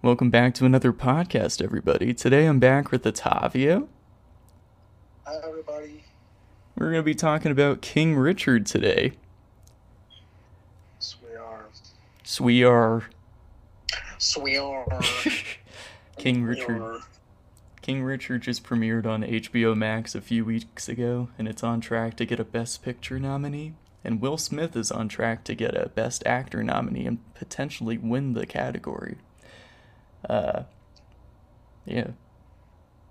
Welcome back to another podcast, everybody. Today I'm back with Otavio. Hi, everybody. We're going to be talking about King Richard today. Swear. We are Swear. King Richard. King Richard just premiered on HBO Max a few weeks ago, and it's on track to get a Best Picture nominee. And Will Smith is on track to get a Best Actor nominee and potentially win the category. Uh, yeah,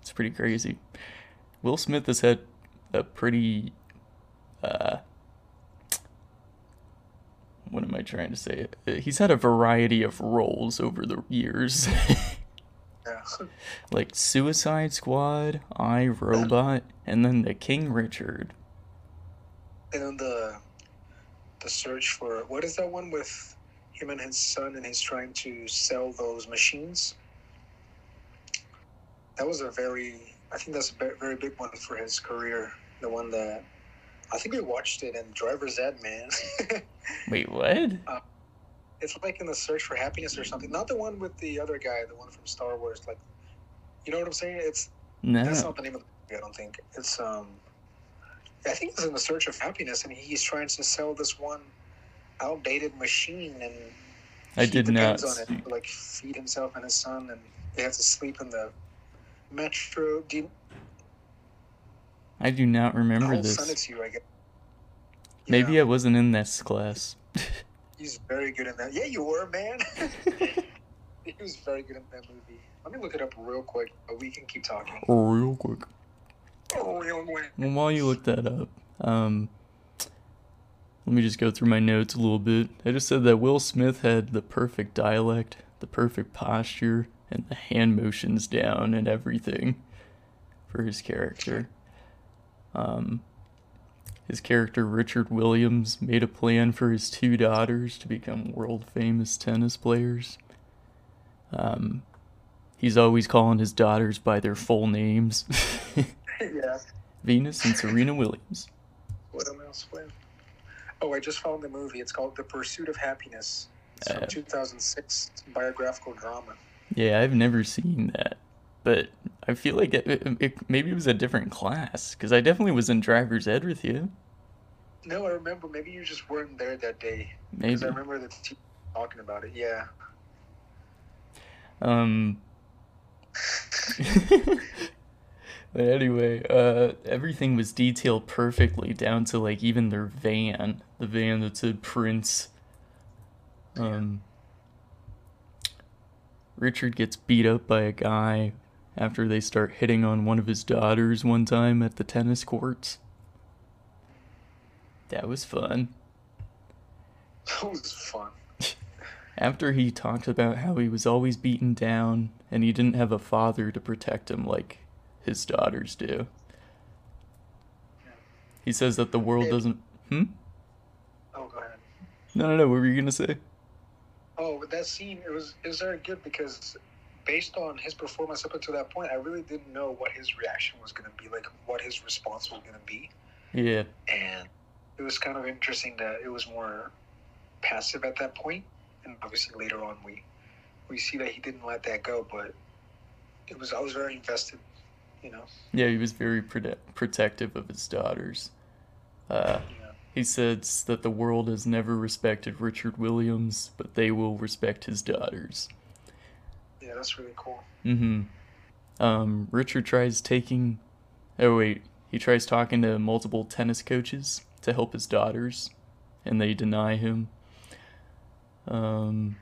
it's pretty crazy. Will Smith has had a pretty, uh, what am I trying to say? Uh, He's had a variety of roles over the years. Yeah. like Suicide Squad, I Robot, and then the King Richard. And then the the search for what is that one with him and his son, and he's trying to sell those machines. That was a very, I think that's a very big one for his career. The one that I think we watched it in Driver's Ed, man. Wait, what? it's like in the search for happiness or something. Not the one with the other guy, the one from Star Wars. Like, you know what I'm saying? It's no. That's not the name of the movie, I don't think. It's um I think it's in the search of happiness and he's trying to sell this one outdated machine and I he did not depends on see- it to like feed himself and his son and they have to sleep in the metro do you, I do not remember I'll send it this. to you I guess. Maybe Yeah, I wasn't in this class. he's very good in that. Yeah, you were, man. he was very good in that movie. Let me look it up real quick, but we can keep talking. Real quick. Oh, real quick. Well, while you look that up, um, let me just go through my notes a little bit. I just said that Will Smith had the perfect dialect, the perfect posture, and the hand motions down and everything for his character. Um, his character Richard Williams made a plan for his two daughters to become world famous tennis players. Um, he's always calling his daughters by their full names. yeah. Venus and Serena Williams. What am I else with? Oh, I just found the movie. It's called The Pursuit of Happiness. It's from Uh. 2006. It's a biographical drama. Yeah, I've never seen that, but I feel like it, it, it maybe it was a different class because I definitely was in driver's ed with you. No, I remember. Maybe you just weren't there that day. Maybe. I remember the teacher talking about it. Yeah. Um. but anyway, uh, everything was detailed perfectly down to like even their van, the van that said Prince. Um. Richard gets beat up by a guy after they start hitting on one of his daughters one time at the tennis courts. That was fun. That was fun. After he talked about how he was always beaten down and he didn't have a father to protect him like his daughters do. He says that the world doesn't. Hmm? Oh, go ahead. No, no, no. What were you gonna say? Oh, but that scene, it was, it was very good because based on his performance up until that point, I really didn't know what his reaction was going to be, like what his response was going to be. Yeah, and it was kind of interesting that it was more passive at that point and obviously later on we we see that he didn't let that go but it was i was very invested you know yeah. He was very prote- protective of his daughters. Uh, yeah he says that the world has never respected Richard Williams, but they will respect his daughters. yeah that's really cool Mm-hmm. Um, Richard tries taking. Oh wait, he tries talking to multiple tennis coaches to help his daughters, and they deny him. Um,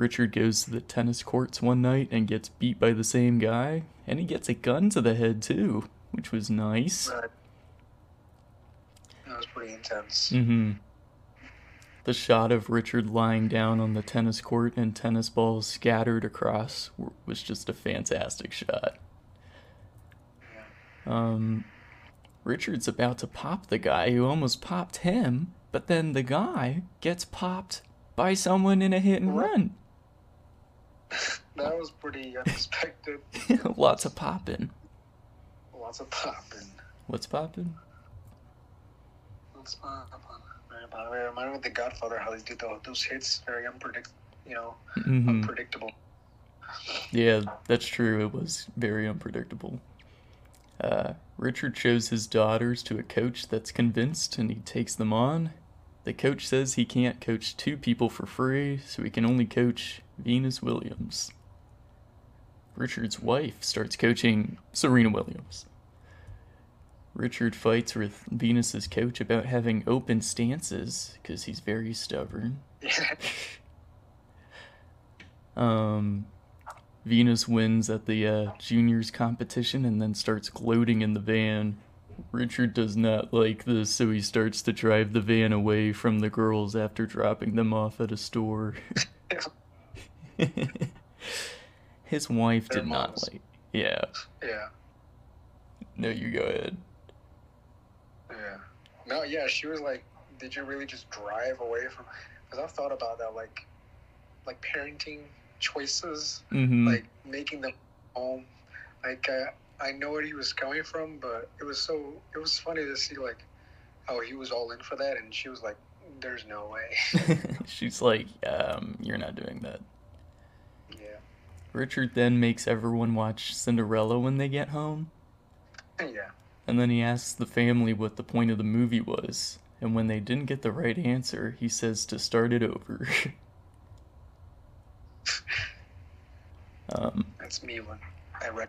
Richard goes to the tennis courts one night and gets beat by the same guy, and he gets a gun to the head too, which was nice. right that was pretty intense Mm-hmm. The shot of Richard lying down on the tennis court and tennis balls scattered across was just a fantastic shot. yeah. Um, Richard's about to pop the guy who almost popped him, but then the guy gets popped by someone in a hit and run. That was pretty unexpected Lots of popping. lots of popping What's popping? of popping it reminded me of the godfather how they did tho- those hits very unpredictable you know hmm unpredictable Yeah, that's true. It was very unpredictable. Uh, Richard shows his daughters to a coach that's convinced and he takes them on. The coach says he can't coach two people for free, so he can only coach Venus Williams. Richard's wife starts coaching Serena Williams. Richard fights with Venus's coach about having open stances because he's very stubborn. um, Venus wins at the uh, juniors competition and then starts gloating in the van. Richard does not like this, so he starts to drive the van away from the girls after dropping them off at a store. His wife Their did not like. Yeah. yeah, No, you go ahead. yeah. No, yeah, she was like, "Did you really just drive away from?" Because I've thought about that, like, like parenting choices, Mm-hmm. like making them home. Like, uh, I know where he was coming from, but it was so it was funny to see like how he was all in for that, and she was like, "There's no way." She's like, um, you're not doing that. yeah, Richard then makes everyone watch Cinderella when they get home, yeah. and then he asks the family what the point of the movie was. And when they didn't get the right answer, he says to start it over. um, That's me when I read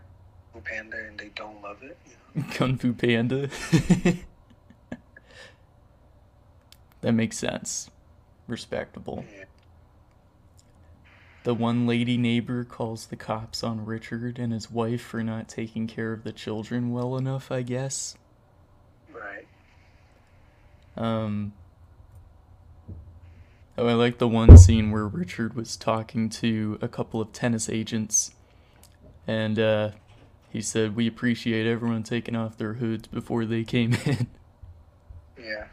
Fu Panda and they don't love it. You know? Kung Fu Panda. that makes sense. Respectable. Yeah. The one lady neighbor calls the cops on Richard and his wife for not taking care of the children well enough, I guess. Right. Um Oh, I like the one scene where Richard was talking to a couple of tennis agents and uh he said we appreciate everyone taking off their hoods before they came in. Yeah.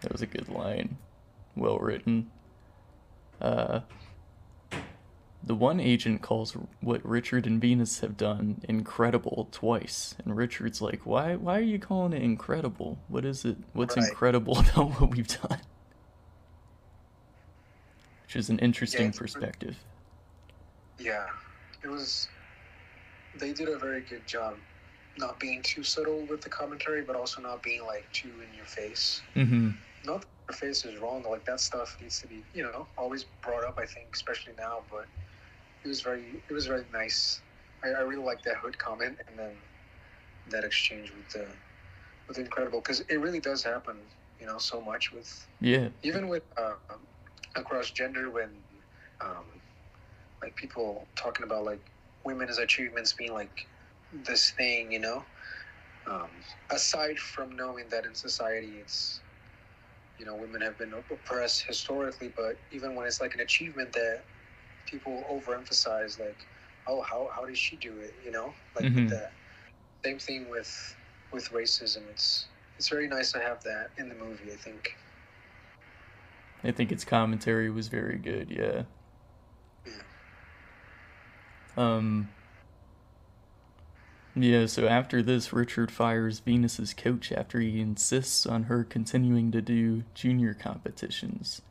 That was a good line. Well written. Uh, the one agent calls what Richard and Venus have done incredible twice, and Richard's like, "Why? Why are you calling it incredible? What is it? What's Right. incredible about what we've done?" Which is an interesting it's- perspective. Yeah. It was. They did a very good job, not being too subtle with the commentary, but also not being like too in your face. Mm-hmm. Not that your face is wrong. Like that stuff needs to be, you know, always brought up. I think, especially now. But it was very, it was very nice. I, I really like that hood comment, and then that exchange with the, with incredible, because it really does happen. You know, so much with Yeah. even with uh, across gender when um, like people talking about like women's achievements being like this thing you know? Um, aside from knowing that in society it's you know women have been oppressed historically but even when it's like an achievement that people overemphasize like oh how, how did she do it you know? Like Mhm. with that. Same thing with with racism. It's it's very nice to have that in the movie i think. I think its commentary was very good, yeah. Um Yeah, so after this Richard fires Venus's coach after he insists on her continuing to do junior competitions.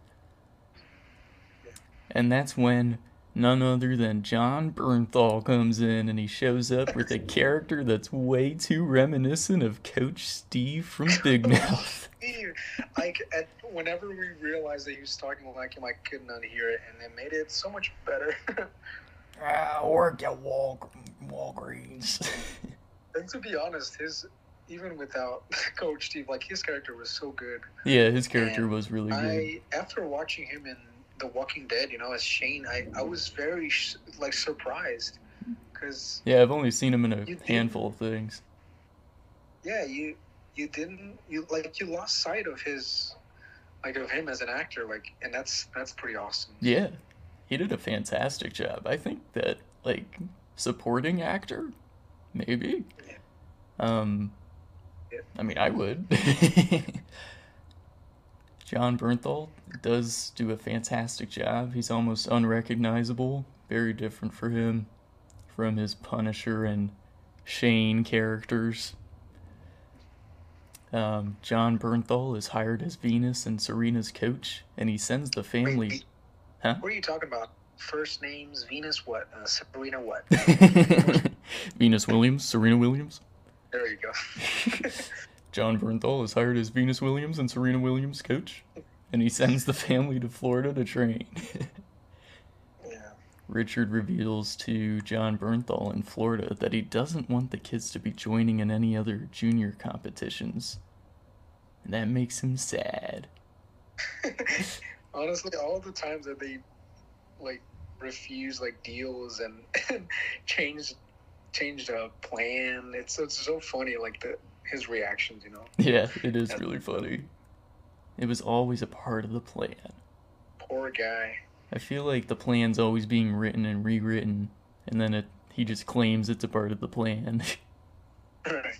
And that's when none other than Jon Bernthal comes in and he shows up with a character that's way too reminiscent of Coach Steve from Big Mouth. Steve, like at, whenever we realized that he was talking like him, I couldn't hear it, and it made it so much better. Uh, I work at Wal- Walgreens. and to be honest, his even without Coach Steve, like his character was so good. yeah, his character And was really good. I after watching him in The Walking Dead, you know, as Shane, I I was very sh- like surprised because Yeah, I've only seen him in a handful of things. yeah, you you didn't you like you lost sight of his like of him as an actor, like, and that's that's pretty awesome. Yeah, he did a fantastic job. I think that like supporting actor, maybe. Um, I mean, I would. Jon Bernthal does do a fantastic job. He's almost unrecognizable. Very different for him from his Punisher and Shane characters. Um, Jon Bernthal is hired as Venus and Serena's coach, and he sends the family. Wait, Huh? What are you talking about? first names Venus what? Uh, Serena what? Venus Williams, Serena Williams. There you go. Jon Bernthal is hired as Venus Williams and Serena Williams' coach, and he sends the family to Florida to train. yeah. Richard reveals to Jon Bernthal in Florida that he doesn't want the kids to be joining in any other junior competitions. And that makes him sad. Honestly, all the times that they like refuse like deals and, and change changed a plan, it's it's so funny like the his reactions, you know. Yeah, it is really funny. It was always a part of the plan. Poor guy. I feel like the plan's always being written and rewritten, and then it he just claims it's a part of the plan. Right.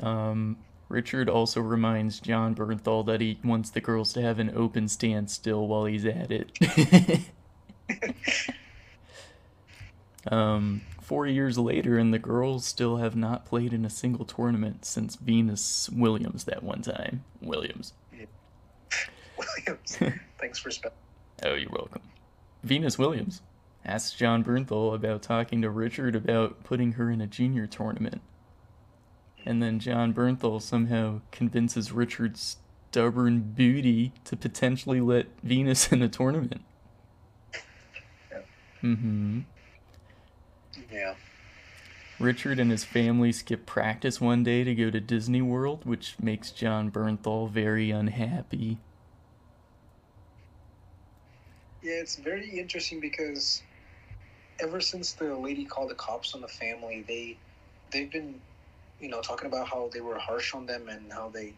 um, Richard also reminds Jon Bernthal that he wants the girls to have an open stand still while he's at it. um, four years later, and the girls still have not played in a single tournament since Venus Williams that one time. Williams. Williams. Thanks for spelling. Oh, you're welcome. Venus Williams asks Jon Bernthal about talking to Richard about putting her in a junior tournament. And then Jon Bernthal somehow convinces Richard's stubborn booty to potentially let Venus in the tournament. Yeah. Mm-hmm. Yeah. Richard and his family skip practice one day to go to Disney World, which makes Jon Bernthal very unhappy. Yeah, it's very interesting because ever since the lady called the cops on the family, they they've been, you know, talking about how they were harsh on them and how they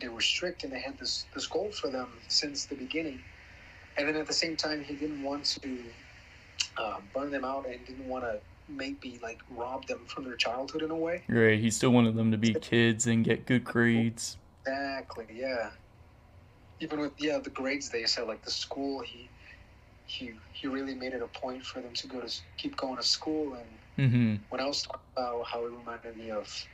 they were strict and they had this this goal for them since the beginning. And then at the same time, he didn't want to uh, burn them out and didn't want to maybe like rob them from their childhood in a way. Right, he still wanted them to be kids and get good grades. Exactly. Yeah. Even with yeah the grades, they said like the school he he he really made it a point for them to go to keep going to school. And Mm-hmm. when I was talking about how it reminded me of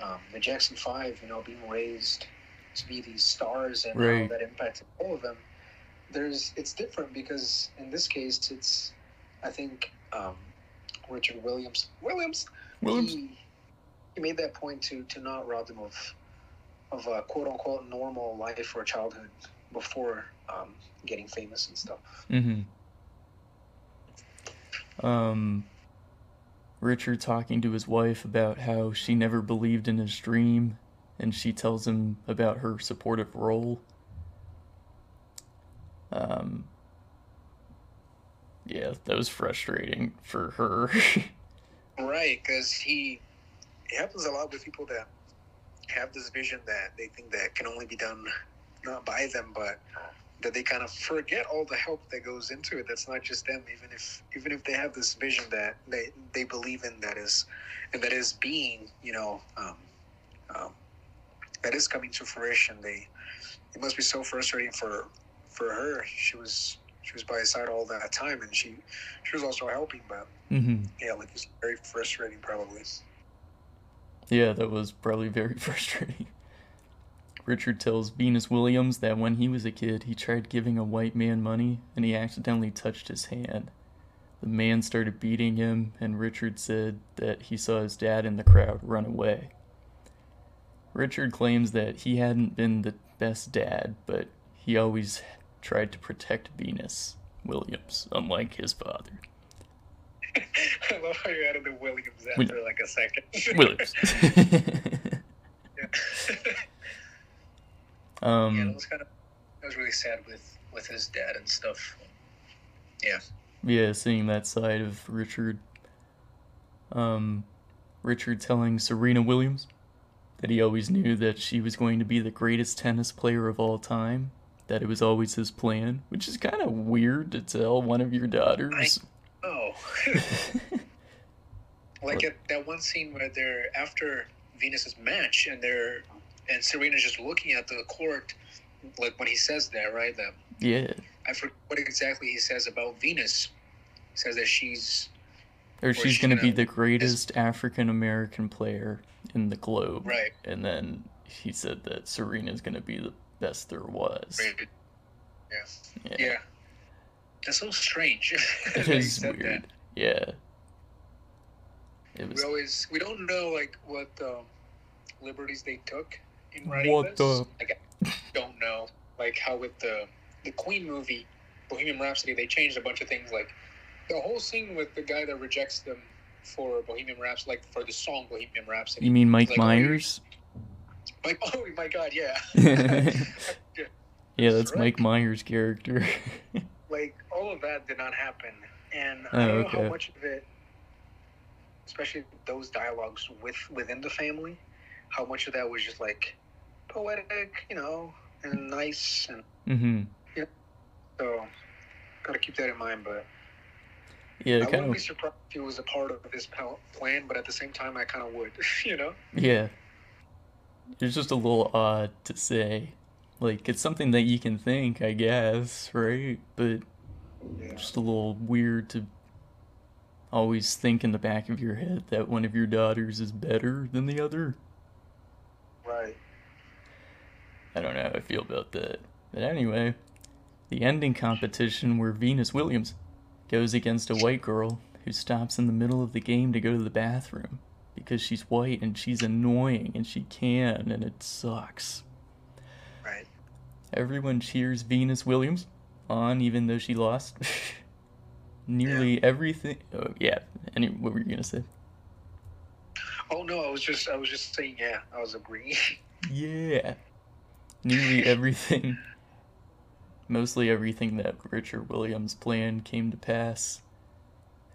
um, the Jackson Five, you know, being raised to be these stars and Right. how that impacted all of them. There's it's different because in this case it's I think um, Richard Williams Williams Williams. he, he made that point to to not rob them of of a quote unquote normal life or childhood before um, getting famous and stuff. Mm-hmm. Um, Richard talking to his wife about how she never believed in his dream, and she tells him about her supportive role. Um, yeah, that was frustrating for her. Right, because he it happens a lot with people that have this vision that they think that can only be done not by them, but that they kind of forget all the help that goes into it. That's not just them. Even if even if they have this vision that they they believe in, that is and that is being, you know, um, um, that is coming to fruition. They it must be so frustrating for for her. She was she was by his side all that time, and she she was also helping, but mm-hmm. yeah, like it's very frustrating, probably. Yeah, that was probably very frustrating. Richard tells Venus Williams that when he was a kid, he tried giving a white man money and he accidentally touched his hand. The man started beating him, and Richard said that he saw his dad in the crowd run away. Richard claims that he hadn't been the best dad, but he always tried to protect Venus Williams, unlike his father. I love how you added the Williams after like a second. Williams. yeah. yeah, um, that was kind of that was really sad with with his dad and stuff. Yeah. Yeah, seeing that side of Richard. Um, Richard telling Serena Williams that he always knew that she was going to be the greatest tennis player of all time. That it was always his plan, which is kind of weird to tell one of your daughters. Oh. like at that one scene where they're after Venus's match and they're and Serena's just looking at the court, like when he says that, right? That yeah, I forget what exactly he says about Venus. He says that she's or Or she's she's going to be the greatest African American player in the globe. right. And then he said that Serena's going to be the best there was. Yeah. Yeah. Yeah. That's so strange. It is weird. that. Yeah. It We always we don't know like what um, liberties they took in writing What this. the- Like, I don't know like how with the the Queen movie, Bohemian Rhapsody, they changed a bunch of things. Like the whole scene with the guy that rejects them for Bohemian Rhapsody, like for the song Bohemian Rhapsody. You mean Mike Like, Myers? Like, oh my god, yeah. Yeah, that's Right. Mike Myers' character. like all of that did not happen, and Oh, I don't know okay. how much of it, especially those dialogues with within the family, how much of that was just like poetic, you know, and nice, and hmm yeah. so gotta keep that in mind. But Yeah, I wouldn't kind be surprised if it was a part of this plan, but at the same time, I kind of would, you know. Yeah. It's just a little odd to say. Like, it's something that you can think, I guess, right? But Yeah. just a little weird to always think in the back of your head that one of your daughters is better than the other. Right. I don't know how I feel about that. But anyway, the ending competition where Venus Williams goes against a white girl who stops in the middle of the game to go to the bathroom because she's white and she's annoying and she can and it sucks. Right. Everyone cheers Venus Williams on even though she lost. Nearly everything. Oh, yeah. Any, what were you going to say? Oh no, I was just I was just saying yeah, I was agreeing. Yeah. Nearly everything, mostly everything that Richard Williams planned came to pass.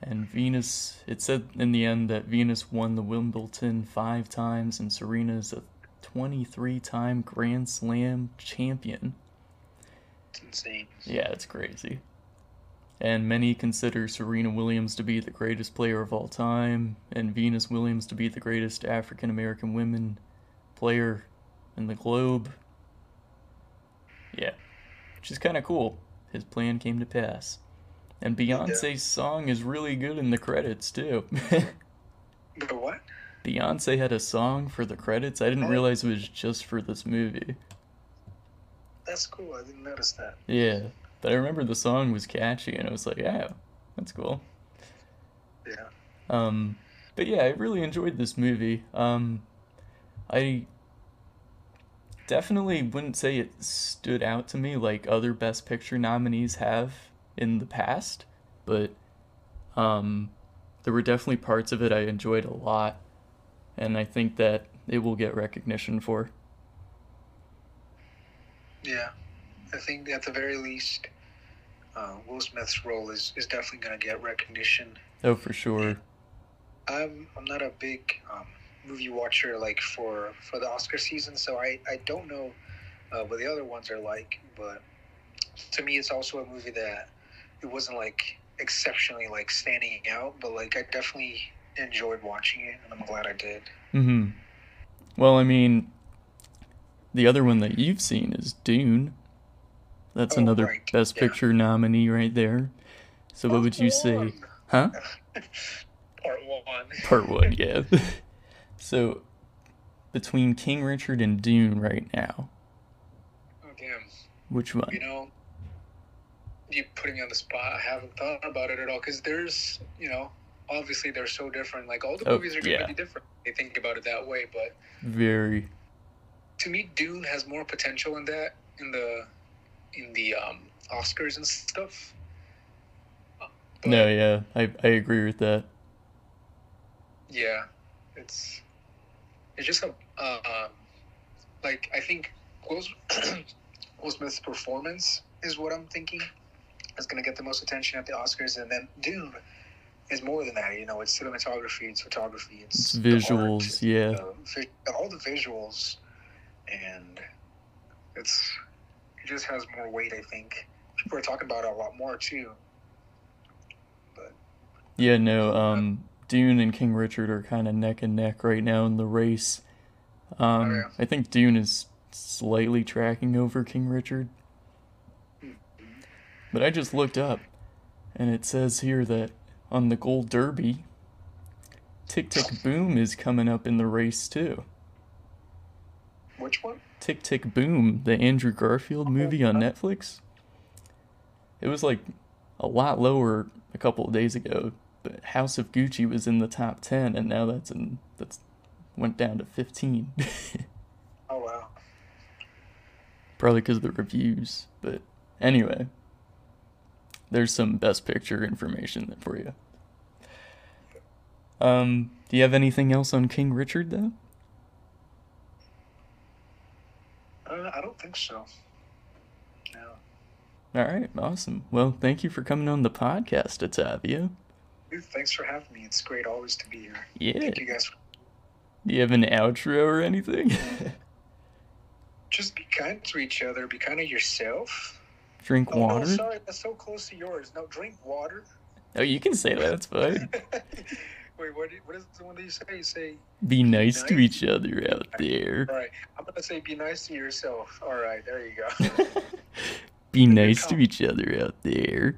And Venus, it said in the end that Venus won the Wimbledon five times, and Serena's a 23 time Grand Slam champion. it's insane. Yeah, it's crazy. And many consider Serena Williams to be the greatest player of all time, and Venus Williams to be the greatest African American women player in the globe. Yeah, which is kind of cool. His plan came to pass. And Beyonce's song is really good in the credits, too. But what? Beyonce had a song for the credits. I didn't Oh. realize it was just for this movie. That's cool. I didn't notice that. Yeah, but I remember the song was catchy, and I was like, yeah, that's cool. Yeah. Um, but yeah, I really enjoyed this movie. Um, I definitely wouldn't say it stood out to me like other Best Picture nominees have in the past, but um, there were definitely parts of it I enjoyed a lot, and I think that it will get recognition for. Yeah, I think at the very least, uh, Will Smith's role is, is definitely going to get recognition. Oh, for sure. I'm I'm not a big um, movie watcher like for for the Oscar season, so I I don't know uh, what the other ones are like. But to me, it's also a movie that it wasn't like exceptionally like standing out, but like I definitely enjoyed watching it, and I'm glad I did. Mm-hmm. Well, I mean, the other one that you've seen is Dune. That's Oh, another right, Best yeah. Picture nominee right there. So what would you say? Huh? Part one. Part one, yeah. so between King Richard and Dune right now, Oh damn. which one? You know, you putting me on the spot. I haven't thought about it at all because there's, you know, obviously they're so different. Like all the Oh, movies are going to yeah. be different. They think about it that way, but Very. to me, Dune has more potential in that in the in the um, Oscars and stuff. But, No, yeah, I I agree with that. Yeah, it's it's just a uh, um, like I think Will, Will Smith's performance is what I'm thinking is going to get the most attention at the Oscars, and then Dune is more than that. You know, it's cinematography, it's photography, it's, It's the art, visuals, yeah. vi- all the visuals, and it's it just has more weight. I think people are talking about it a lot more too. But Yeah, no, um, Dune and King Richard are kind of neck and neck right now in the race. Um, Oh, yeah. I think Dune is slightly tracking over King Richard. But I just looked up, and it says here that on the Gold Derby, Tick Tick Boom is coming up in the race too. which one? Tick Tick Boom, the Andrew Garfield movie on Netflix. It was like a lot lower a couple of days ago, but House of Gucci was in the top 10 and now that's in that's went down to 15. Oh wow. Probably because of the reviews, but anyway. There's some best picture information for you. Um, do you have anything else on King Richard though? Uh, I don't think so. No. All right, awesome. Well, thank you for coming on the podcast, Otavio. Dude, thanks for having me. It's great always to be here. Yeah. Thank you guys. Do you have an outro or anything? Just be kind to each other. Be kind to yourself. Drink Oh, water? no, sorry, that's so close to yours. No, drink water. Oh, you can say that. It's fine. Wait, what, do- what is the one that you say? You say, Be nice to nice. each other out there. all right, I'm going to say be nice to yourself. All right, there you go. Be nice to each other out there.